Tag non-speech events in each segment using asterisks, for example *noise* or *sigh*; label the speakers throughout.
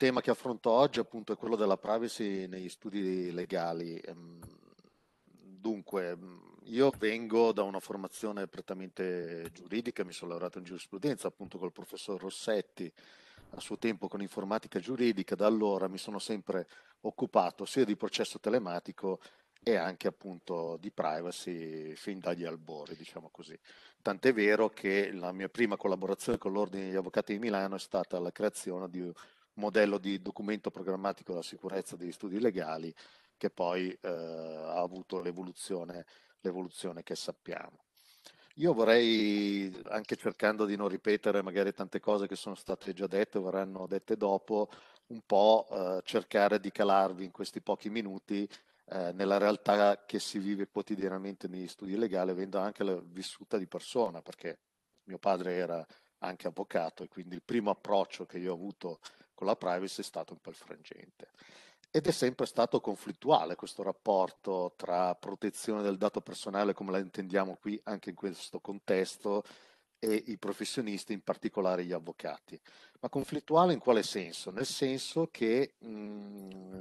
Speaker 1: tema che affronto oggi appunto è quello della privacy negli studi legali. Ehm, dunque, io vengo da una formazione prettamente giuridica, mi sono laureato in giurisprudenza appunto col professor Rossetti, a suo tempo con informatica giuridica, da allora mi sono sempre occupato sia di processo telematico e anche appunto di privacy fin dagli albori, diciamo così. Tant'è vero che la mia prima collaborazione con l'Ordine degli Avvocati di Milano è stata la creazione di un modello di documento programmatico della sicurezza degli studi legali che poi eh, ha avuto l'evoluzione, l'evoluzione che sappiamo. Io vorrei, anche cercando di non ripetere magari tante cose che sono state già dette o verranno dette dopo, un po' eh, cercare di calarvi in questi pochi minuti eh, nella realtà che si vive quotidianamente negli studi legali, avendo anche la vissuta di persona, perché mio padre era anche avvocato e quindi il primo approccio che io ho avuto con la privacy è stato un po' il frangente. Ed è sempre stato conflittuale questo rapporto tra protezione del dato personale, come la intendiamo qui anche in questo contesto, e i professionisti, in particolare gli avvocati. Ma conflittuale in quale senso? Nel senso che mh, mm,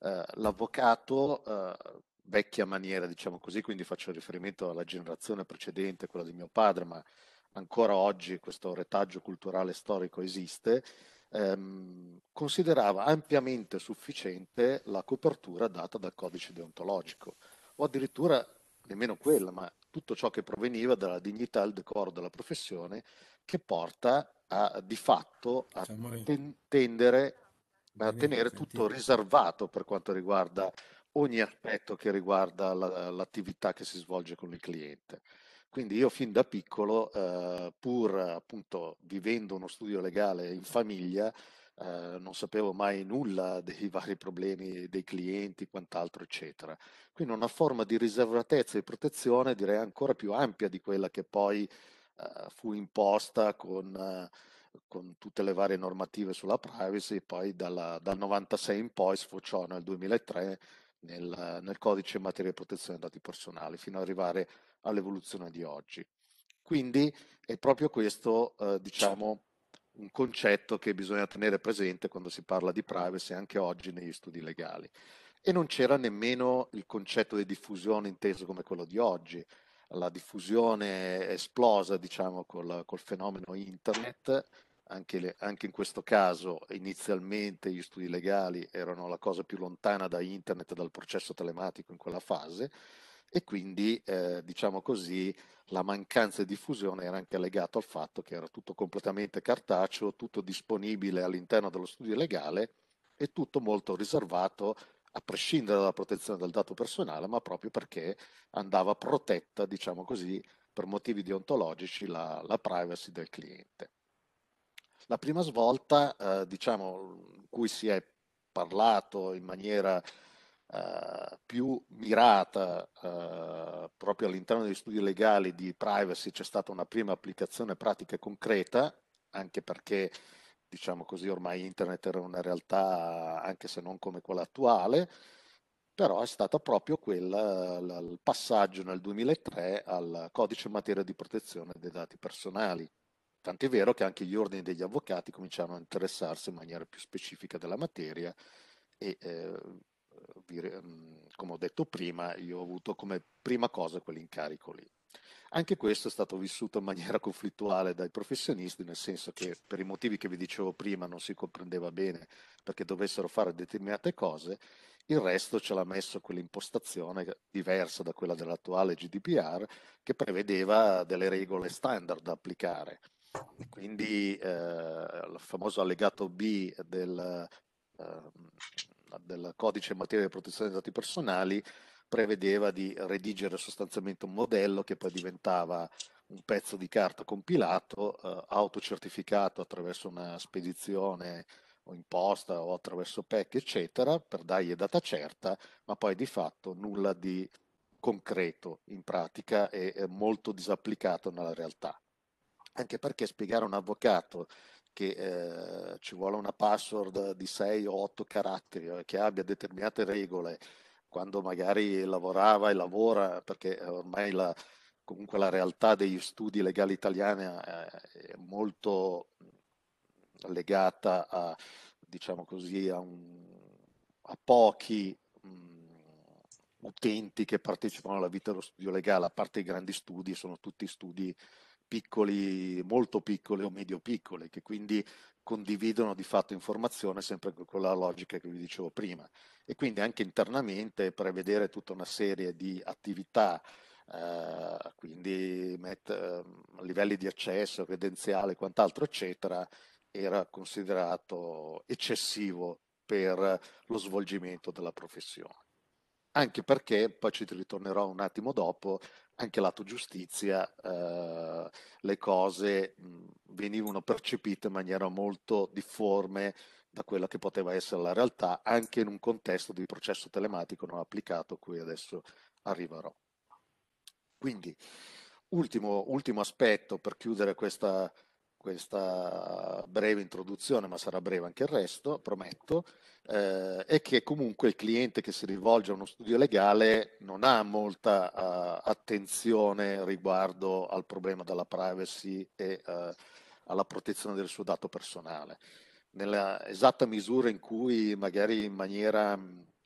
Speaker 1: eh, l'avvocato, eh, vecchia maniera, diciamo così, quindi faccio riferimento alla generazione precedente, quella di mio padre, ma ancora oggi questo retaggio culturale storico esiste, ehm, considerava ampiamente sufficiente la copertura data dal codice deontologico, o addirittura nemmeno quella, ma tutto ciò che proveniva dalla dignità e il decoro della professione che porta a, di fatto a ten- tendere a tenere tutto riservato per quanto riguarda ogni aspetto che riguarda la, l'attività che si svolge con il cliente. Quindi io fin da piccolo, eh, pur appunto vivendo uno studio legale in famiglia, eh, non sapevo mai nulla *laughs* dei vari problemi dei clienti, quant'altro, eccetera. Quindi una forma di riservatezza e protezione direi ancora più ampia di quella che poi eh, fu imposta con con tutte le varie normative sulla privacy, poi dalla, dal 96 in poi sfociò nel 2003 nel, nel codice in materia di protezione dei dati personali, fino ad arrivare all'evoluzione di oggi. Quindi è proprio questo, eh, diciamo, un concetto che bisogna tenere presente quando si parla di privacy anche oggi negli studi legali. E non c'era nemmeno il concetto di diffusione inteso come quello di oggi. La diffusione esplosa, diciamo, col, col fenomeno internet anche, le, anche, in questo caso inizialmente gli studi legali erano la cosa più lontana da internet, dal processo telematico in quella fase e quindi eh, diciamo così la mancanza di diffusione era anche legata al fatto che era tutto completamente cartaceo, tutto disponibile all'interno dello studio legale e tutto molto riservato a prescindere dalla protezione del dato personale, ma proprio perché andava protetta, diciamo così, per motivi deontologici la, la privacy del cliente. La prima svolta, eh, diciamo, cui si è parlato in maniera eh, più mirata eh, proprio all'interno degli studi legali di privacy, c'è stata una prima applicazione pratica e concreta, anche perché diciamo così, ormai internet era una realtà anche se non come quella attuale, però è stata proprio quella, il passaggio nel 2003 al codice in materia di protezione dei dati personali. Tant'è vero che anche gli ordini degli avvocati cominciarono a interessarsi in maniera più specifica della materia e eh, come ho detto prima, io ho avuto come prima cosa quell'incarico lì. Anche questo è stato vissuto in maniera conflittuale dai professionisti, nel senso che per i motivi che vi dicevo prima non si comprendeva bene perché dovessero fare determinate cose, il resto ce l'ha messo quell'impostazione diversa da quella dell'attuale GDPR che prevedeva delle regole standard da applicare quindi eh, il famoso allegato B del, eh, del codice in materia di protezione dei dati personali prevedeva di redigere sostanzialmente un modello che poi diventava un pezzo di carta compilato, eh, autocertificato attraverso una spedizione o imposta o attraverso PEC, eccetera, per dargli data certa, ma poi di fatto nulla di concreto in pratica e molto disapplicato nella realtà anche perché spiegare a un avvocato che eh, ci vuole una password di 6 o 8 caratteri, eh, che abbia determinate regole, quando magari lavorava e lavora, perché ormai la, comunque la realtà degli studi legali italiani eh, è molto legata a diciamo così, a, un, a pochi mh, utenti che partecipano alla vita dello studio legale, a parte i grandi studi, sono tutti studi piccoli, molto piccoli o medio piccoli, che quindi condividono di fatto informazione sempre con quella logica che vi dicevo prima. E quindi anche internamente prevedere tutta una serie di attività Uh, quindi met, uh, livelli di accesso, credenziale, quant'altro, eccetera, era considerato eccessivo per lo svolgimento della professione. Anche perché, poi ci ritornerò un attimo dopo, anche lato giustizia, eh, le cose mh, venivano percepite in maniera molto difforme da quella che poteva essere la realtà, anche in un contesto di processo telematico non applicato, a cui adesso arriverò. Quindi, ultimo, ultimo aspetto per chiudere questa, questa breve introduzione, ma sarà breve anche il resto, prometto, eh, è che comunque il cliente che si rivolge a uno studio legale non ha molta uh, attenzione riguardo al problema della privacy e uh, alla protezione del suo dato personale. Nella esatta misura in cui magari in maniera,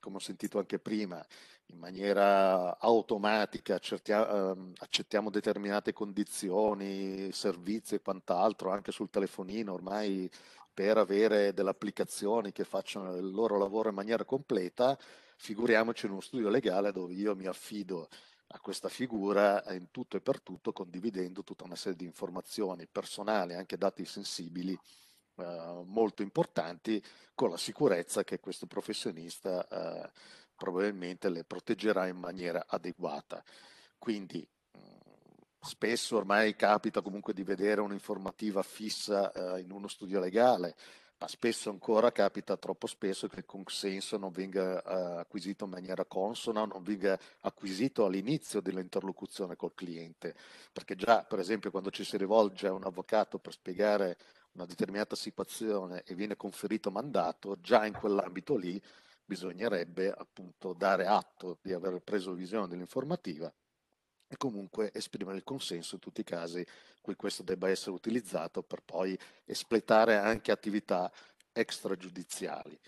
Speaker 1: come ho sentito anche prima, in maniera automatica ehm, accettiamo determinate condizioni, servizi e quant'altro anche sul telefonino ormai per avere delle applicazioni che facciano il loro lavoro in maniera completa, figuriamoci in uno studio legale dove io mi affido a questa figura in tutto e per tutto condividendo tutta una serie di informazioni personali, anche dati sensibili eh, molto importanti con la sicurezza che questo professionista eh, probabilmente le proteggerà in maniera adeguata. Quindi spesso ormai capita comunque di vedere un'informativa fissa eh, in uno studio legale, ma spesso ancora capita troppo spesso che il consenso non venga uh, acquisito in maniera consona, non venga acquisito all'inizio dell'interlocuzione col cliente, perché già per esempio quando ci si rivolge a un avvocato per spiegare una determinata situazione e viene conferito mandato, già in quell'ambito lì bisognerebbe appunto dare atto di aver preso visione dell'informativa e comunque esprimere il consenso in tutti i casi cui questo debba essere utilizzato per poi espletare anche attività extragiudiziali.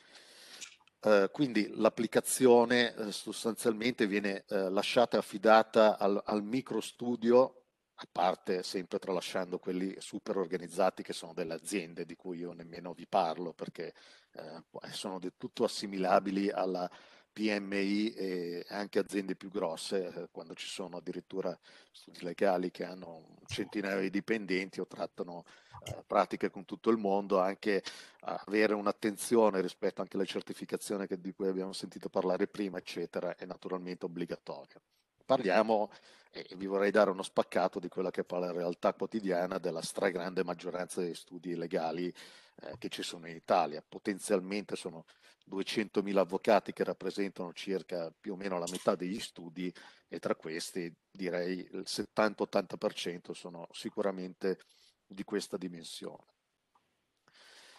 Speaker 1: Eh, quindi l'applicazione eh, sostanzialmente viene eh, lasciata affidata al, al microstudio a parte sempre tralasciando quelli super organizzati che sono delle aziende di cui io nemmeno vi parlo perché eh, sono del tutto assimilabili alla PMI e anche aziende più grosse, eh, quando ci sono addirittura studi legali che hanno centinaia di dipendenti o trattano eh, pratiche con tutto il mondo, anche avere un'attenzione rispetto anche alle certificazioni che, di cui abbiamo sentito parlare prima, eccetera, è naturalmente obbligatorio. Parliamo e vi vorrei dare uno spaccato di quella che è la realtà quotidiana della stragrande maggioranza dei studi legali eh, che ci sono in Italia. Potenzialmente sono 200.000 avvocati che rappresentano circa più o meno la metà degli studi e tra questi direi il 70-80% sono sicuramente di questa dimensione.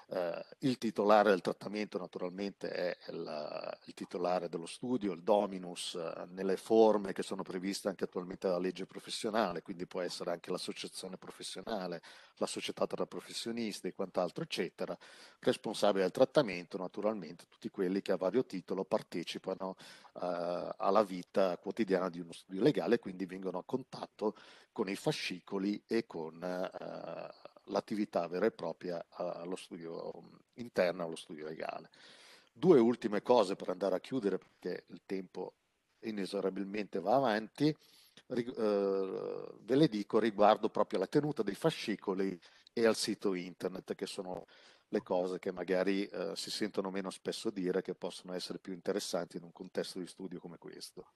Speaker 1: Eh, il titolare del trattamento naturalmente è il, il titolare dello studio, il dominus, eh, nelle forme che sono previste anche attualmente dalla legge professionale, quindi può essere anche l'associazione professionale, la società tra professionisti e quant'altro, eccetera. Responsabile del trattamento, naturalmente, tutti quelli che a vario titolo partecipano eh, alla vita quotidiana di uno studio legale, quindi vengono a contatto con i fascicoli e con eh, l'attività vera e propria allo studio interno, allo studio legale. Due ultime cose per andare a chiudere perché il tempo inesorabilmente va avanti, eh, ve le dico riguardo proprio alla tenuta dei fascicoli e al sito internet, che sono le cose che magari eh, si sentono meno spesso dire, che possono essere più interessanti in un contesto di studio come questo.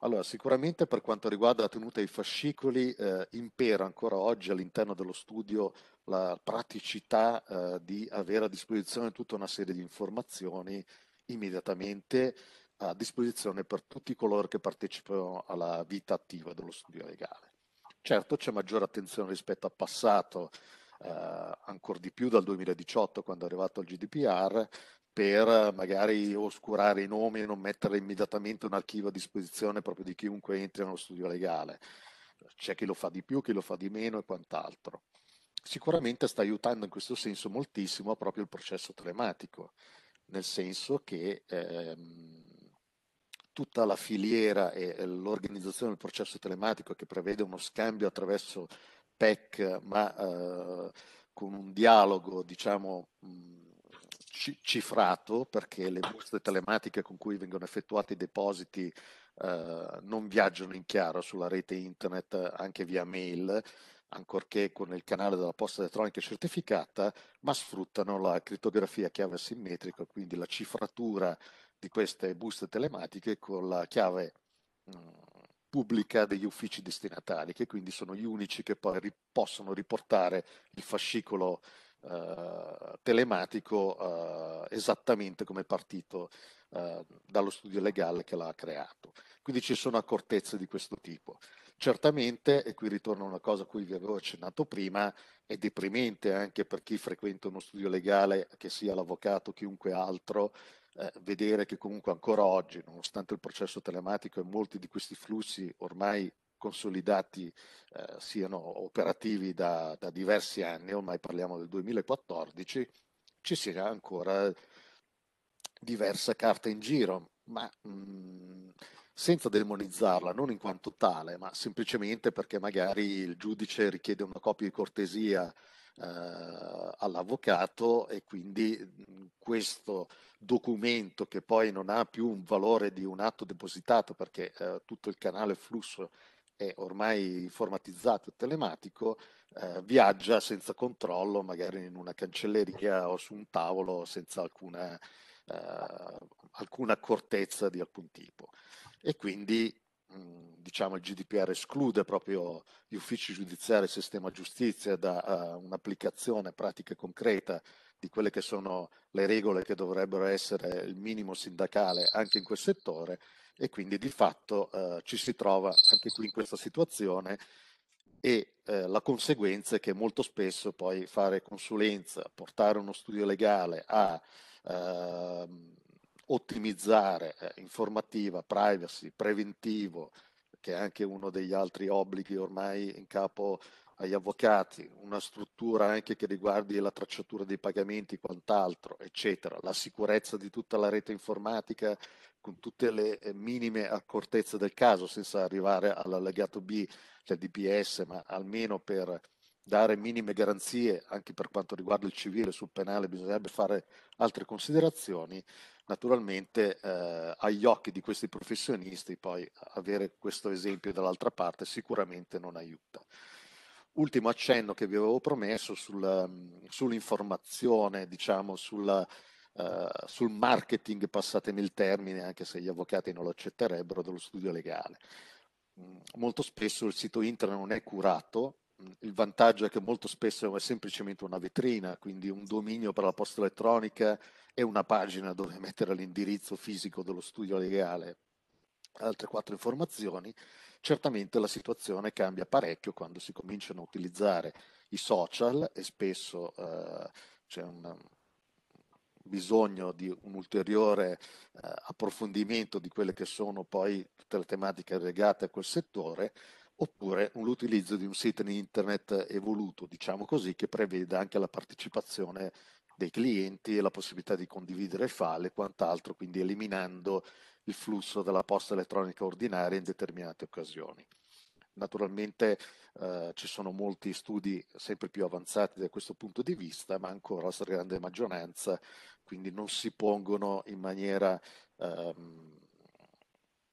Speaker 1: Allora, sicuramente per quanto riguarda la tenuta dei fascicoli, eh, impera ancora oggi all'interno dello studio la praticità eh, di avere a disposizione tutta una serie di informazioni immediatamente a disposizione per tutti coloro che partecipano alla vita attiva dello studio legale. Certo c'è maggiore attenzione rispetto al passato, eh, ancora di più dal 2018 quando è arrivato il GDPR, per magari oscurare i nomi e non mettere immediatamente un archivio a disposizione proprio di chiunque entri nello studio legale. C'è chi lo fa di più, chi lo fa di meno e quant'altro. sicuramente sta aiutando in questo senso moltissimo proprio il processo telematico, nel senso che ehm, tutta la filiera e l'organizzazione del processo telematico che prevede uno scambio attraverso PEC, ma eh, con un dialogo, diciamo, mh, cifrato, perché le buste telematiche con cui vengono effettuati i depositi eh, non viaggiano in chiaro sulla rete internet anche via mail, ancorché con il canale della posta elettronica certificata, ma sfruttano la crittografia chiave asimmetrica, quindi la cifratura di queste buste telematiche con la chiave mh, pubblica degli uffici destinatari, che quindi sono gli unici che poi ri- possono riportare il fascicolo eh, telematico eh, esattamente come partito eh, dallo studio legale che l'ha creato. Quindi ci sono accortezze di questo tipo. Certamente, e qui ritorno a una cosa a cui vi avevo accennato prima, è deprimente anche per chi frequenta uno studio legale, che sia l'avvocato o chiunque altro, eh, vedere che comunque ancora oggi, nonostante il processo telematico e molti di questi flussi ormai consolidati eh, siano operativi da, da, diversi anni, ormai parliamo del 2014, ci sia ancora diversa carta in giro, ma mh, mm, senza demonizzarla, non in quanto tale, ma semplicemente perché magari il giudice richiede una copia di cortesia eh, all'avvocato e quindi mm, questo documento che poi non ha più un valore di un atto depositato perché eh, tutto il canale flusso è ormai informatizzato e telematico, eh, viaggia senza controllo magari in una cancelleria o su un tavolo senza alcuna, eh, alcuna accortezza di alcun tipo. E quindi diciamo il GDPR esclude proprio gli uffici giudiziari e il sistema giustizia da uh, un'applicazione pratica e concreta di quelle che sono le regole che dovrebbero essere il minimo sindacale anche in quel settore e quindi di fatto uh, ci si trova anche qui in questa situazione e eh, la conseguenza è che molto spesso poi fare consulenza, portare uno studio legale a eh, ottimizzare eh, informativa, privacy, preventivo, che è anche uno degli altri obblighi ormai in capo agli avvocati, una struttura anche che riguardi la tracciatura dei pagamenti, quant'altro, eccetera, la sicurezza di tutta la rete informatica con tutte le eh, minime accortezze del caso, senza arrivare all'allegato B del DPS, ma almeno per dare minime garanzie anche per quanto riguarda il civile, sul penale bisognerebbe fare altre considerazioni naturalmente eh, agli occhi di questi professionisti poi avere questo esempio dall'altra parte sicuramente non aiuta. Ultimo accenno che vi avevo promesso sul, mm, sull'informazione, diciamo, sulla, uh, sul marketing, passatemi il termine, anche se gli avvocati non lo accetterebbero, dello studio legale. Mm, molto spesso il sito internet non è curato, mm, il vantaggio è che molto spesso è semplicemente una vetrina, quindi un dominio per la posta elettronica e una pagina dove *laughs* mettere l'indirizzo fisico dello studio legale, altre quattro informazioni, certamente la situazione cambia parecchio quando si cominciano a utilizzare i social e spesso eh, c'è un bisogno di un ulteriore eh, approfondimento di quelle che sono poi tutte le tematiche legate a quel settore oppure l'utilizzo di un sito in internet evoluto, diciamo così, che preveda anche la partecipazione dei clienti e la possibilità di condividere file e quant'altro, quindi eliminando il flusso della posta elettronica ordinaria in determinate occasioni. Naturalmente eh, ci sono molti studi sempre più avanzati da questo punto di vista, ma ancora la stragrande maggioranza, quindi non si pongono in maniera ehm,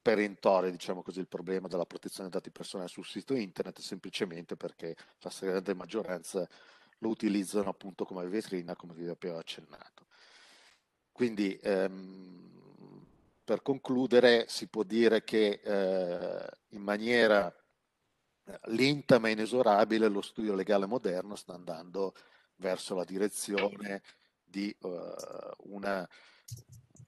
Speaker 1: perentoria, diciamo così, il problema della protezione dei dati personali sul sito internet, semplicemente perché la stragrande maggioranza lo utilizzano appunto come vetrina, come vi avevo accennato. Quindi ehm, per concludere si può dire che eh, in maniera eh, lenta ma inesorabile lo studio legale moderno sta andando verso la direzione di uh, una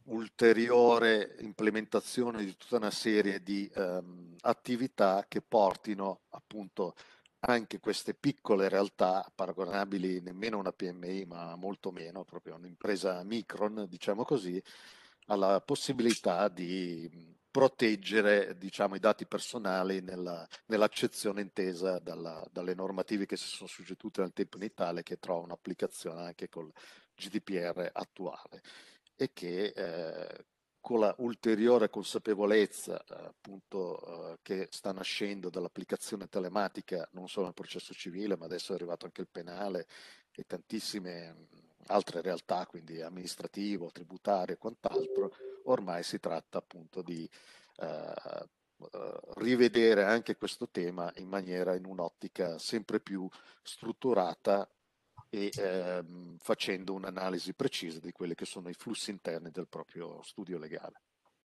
Speaker 1: ulteriore implementazione di tutta una serie di um, attività che portino appunto anche queste piccole realtà, paragonabili nemmeno a una PMI, ma molto meno, proprio un'impresa micron, diciamo così, alla possibilità di proteggere diciamo, i dati personali nella, nell'accezione intesa dalla, dalle normative che si sono succedute nel tempo in Italia che trovano applicazione anche col GDPR attuale e che eh, con la ulteriore consapevolezza eh, appunto eh, che sta nascendo dall'applicazione telematica non solo nel processo civile ma adesso è arrivato anche il penale e tantissime altre realtà, quindi amministrativo, tributario e quant'altro, ormai si tratta appunto di eh, rivedere anche questo tema in maniera, in un'ottica sempre più strutturata e ehm, facendo un'analisi precisa di quelli che sono i flussi interni del proprio studio legale.